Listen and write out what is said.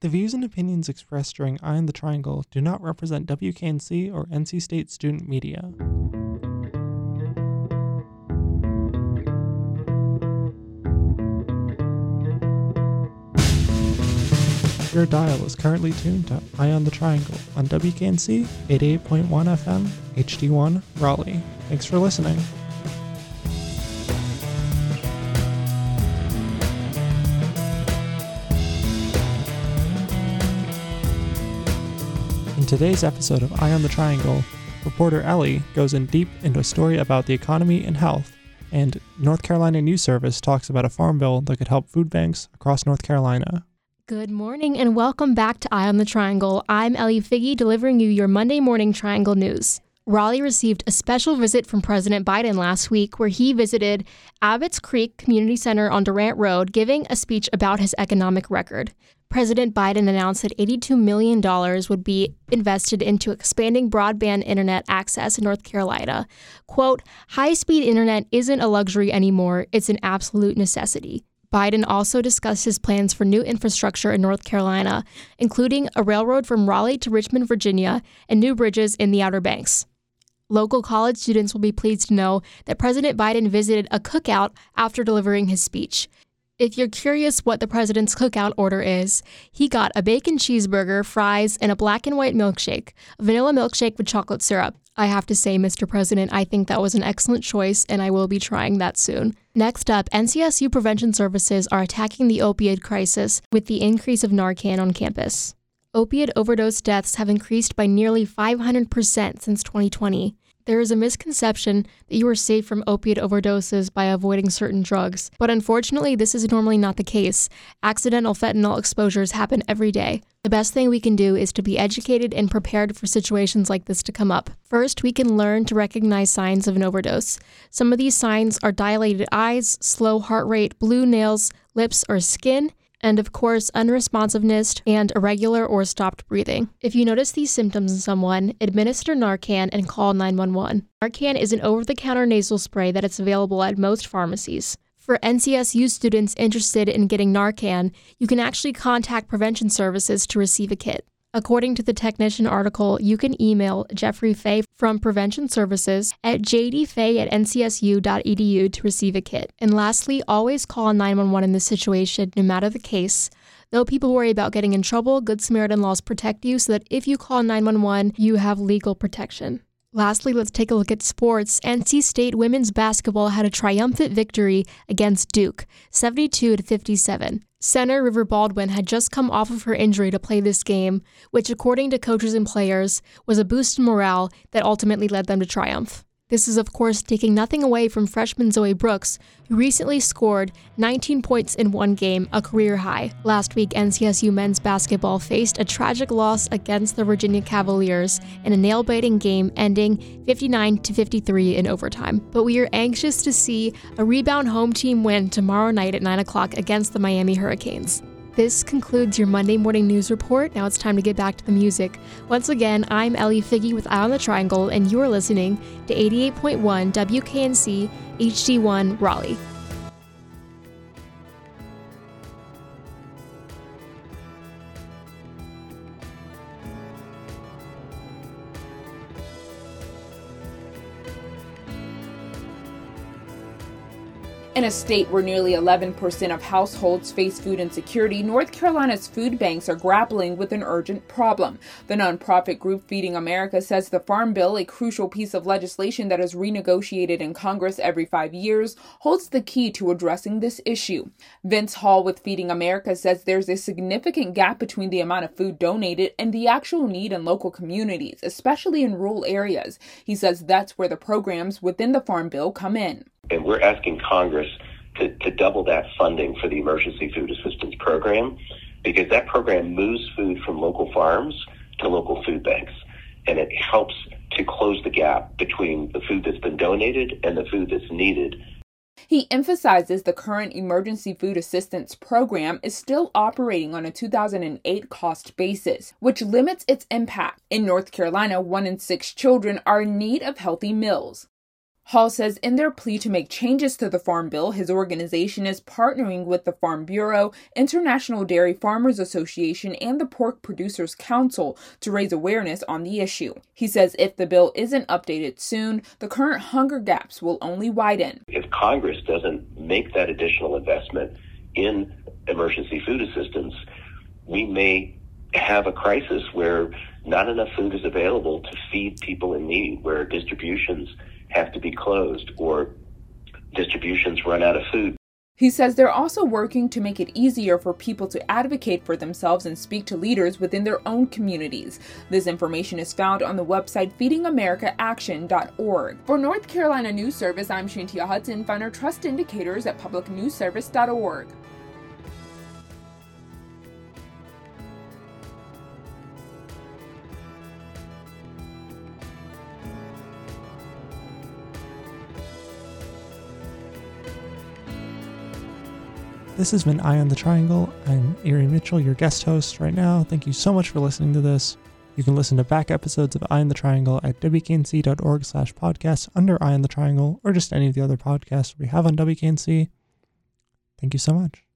The views and opinions expressed during Eye on the Triangle do not represent WKNC or NC State student media. Your dial is currently tuned to Eye on the Triangle on WKNC 88.1 FM, HD1, Raleigh. Thanks for listening. Today's episode of Eye on the Triangle, reporter Ellie goes in deep into a story about the economy and health, and North Carolina News Service talks about a farm bill that could help food banks across North Carolina. Good morning and welcome back to Eye on the Triangle. I'm Ellie Feaga delivering you your Monday morning Triangle news. Raleigh received a special visit from President Biden last week where he visited Abbott's Creek Community Center on Durant Road, giving a speech about his economic record. President Biden announced that $82 million would be invested into expanding broadband internet access in North Carolina. Quote, high speed internet isn't a luxury anymore, it's an absolute necessity. Biden also discussed his plans for new infrastructure in North Carolina, including a railroad from Raleigh to Richmond, Virginia, and new bridges in the Outer Banks. Local college students will be pleased to know that President Biden visited a cookout after delivering his speech. If you're curious what the president's cookout order is, he got a bacon cheeseburger, fries, and a black and white milkshake, a vanilla milkshake with chocolate syrup. I have to say, Mr. President, I think that was an excellent choice, and I will be trying that soon. Next up, NCSU Prevention Services are attacking the opioid crisis with the increase of Narcan on campus. Opioid overdose deaths have increased by nearly 500% since 2020. There is a misconception that you are safe from opiate overdoses by avoiding certain drugs, but unfortunately, this is normally not the case. Accidental fentanyl exposures happen every day. The best thing we can do is to be educated and prepared for situations like this to come up. First, we can learn to recognize signs of an overdose. Some of these signs are dilated eyes, slow heart rate, blue nails, lips, or skin, and of course, unresponsiveness and irregular or stopped breathing. If you notice these symptoms in someone, administer Narcan and call 911. Narcan is an over the counter nasal spray that is available at most pharmacies. For NCSU students interested in getting Narcan, you can actually contact Prevention Services to receive a kit. According to the technician article, you can email Jeffrey Fay from Prevention Services at jdfay at ncsu.edu to receive a kit. And lastly, always call 911 in this situation, no matter the case. Though people worry about getting in trouble, Good Samaritan laws protect you so that if you call 911, you have legal protection. Lastly, let's take a look at sports. NC State women's basketball had a triumphant victory against Duke, 72 to 57. Center River Baldwin had just come off of her injury to play this game, which, according to coaches and players, was a boost in morale that ultimately led them to triumph. This is, of course, taking nothing away from freshman Zoe Brooks, who recently scored 19 points in one game, a career high. Last week, NCSU men's basketball faced a tragic loss against the Virginia Cavaliers in a nail biting game ending 59 to 53 in overtime. But we are anxious to see a rebound home team win tomorrow night at 9 o'clock against the Miami Hurricanes. This concludes your Monday morning news report. Now it's time to get back to the music. Once again, I'm Ellie Feaga with Eye on the Triangle, and you are listening to 88.1 WKNC HD1 Raleigh. In a state where nearly 11% of households face food insecurity, North Carolina's food banks are grappling with an urgent problem. The nonprofit group Feeding America says the Farm Bill, a crucial piece of legislation that is renegotiated in Congress every five years, holds the key to addressing this issue. Vince Hall with Feeding America says there's a significant gap between the amount of food donated and the actual need in local communities, especially in rural areas. He says that's where the programs within the Farm Bill come in and we're asking Congress to, to double that funding for the Emergency Food Assistance Program because that program moves food from local farms to local food banks. And it helps to close the gap between the food that's been donated and the food that's needed. He emphasizes the current Emergency Food Assistance Program is still operating on a 2008 cost basis, which limits its impact. In North Carolina, one in six children are in need of healthy meals. Hall says in their plea to make changes to the Farm Bill, his organization is partnering with the Farm Bureau, International Dairy Farmers Association, and the Pork Producers Council to raise awareness on the issue. He says if the bill isn't updated soon, the current hunger gaps will only widen. If Congress doesn't make that additional investment in emergency food assistance, we may have a crisis where not enough food is available to feed people in need, where distributions have to be closed or distributions run out of food. He says they're also working to make it easier for people to advocate for themselves and speak to leaders within their own communities. This information is found on the website feedingamericaaction.org. For North Carolina News Service, I'm Shantia Hudson. Find our trust indicators at publicnewsservice.org. This has been Eye on the Triangle. I'm Erie Mitchell, your guest host right now. Thank you so much for listening to this. You can listen to back episodes of Eye on the Triangle at wknc.org slash podcast under Eye on the Triangle or just any of the other podcasts we have on WKNC. Thank you so much.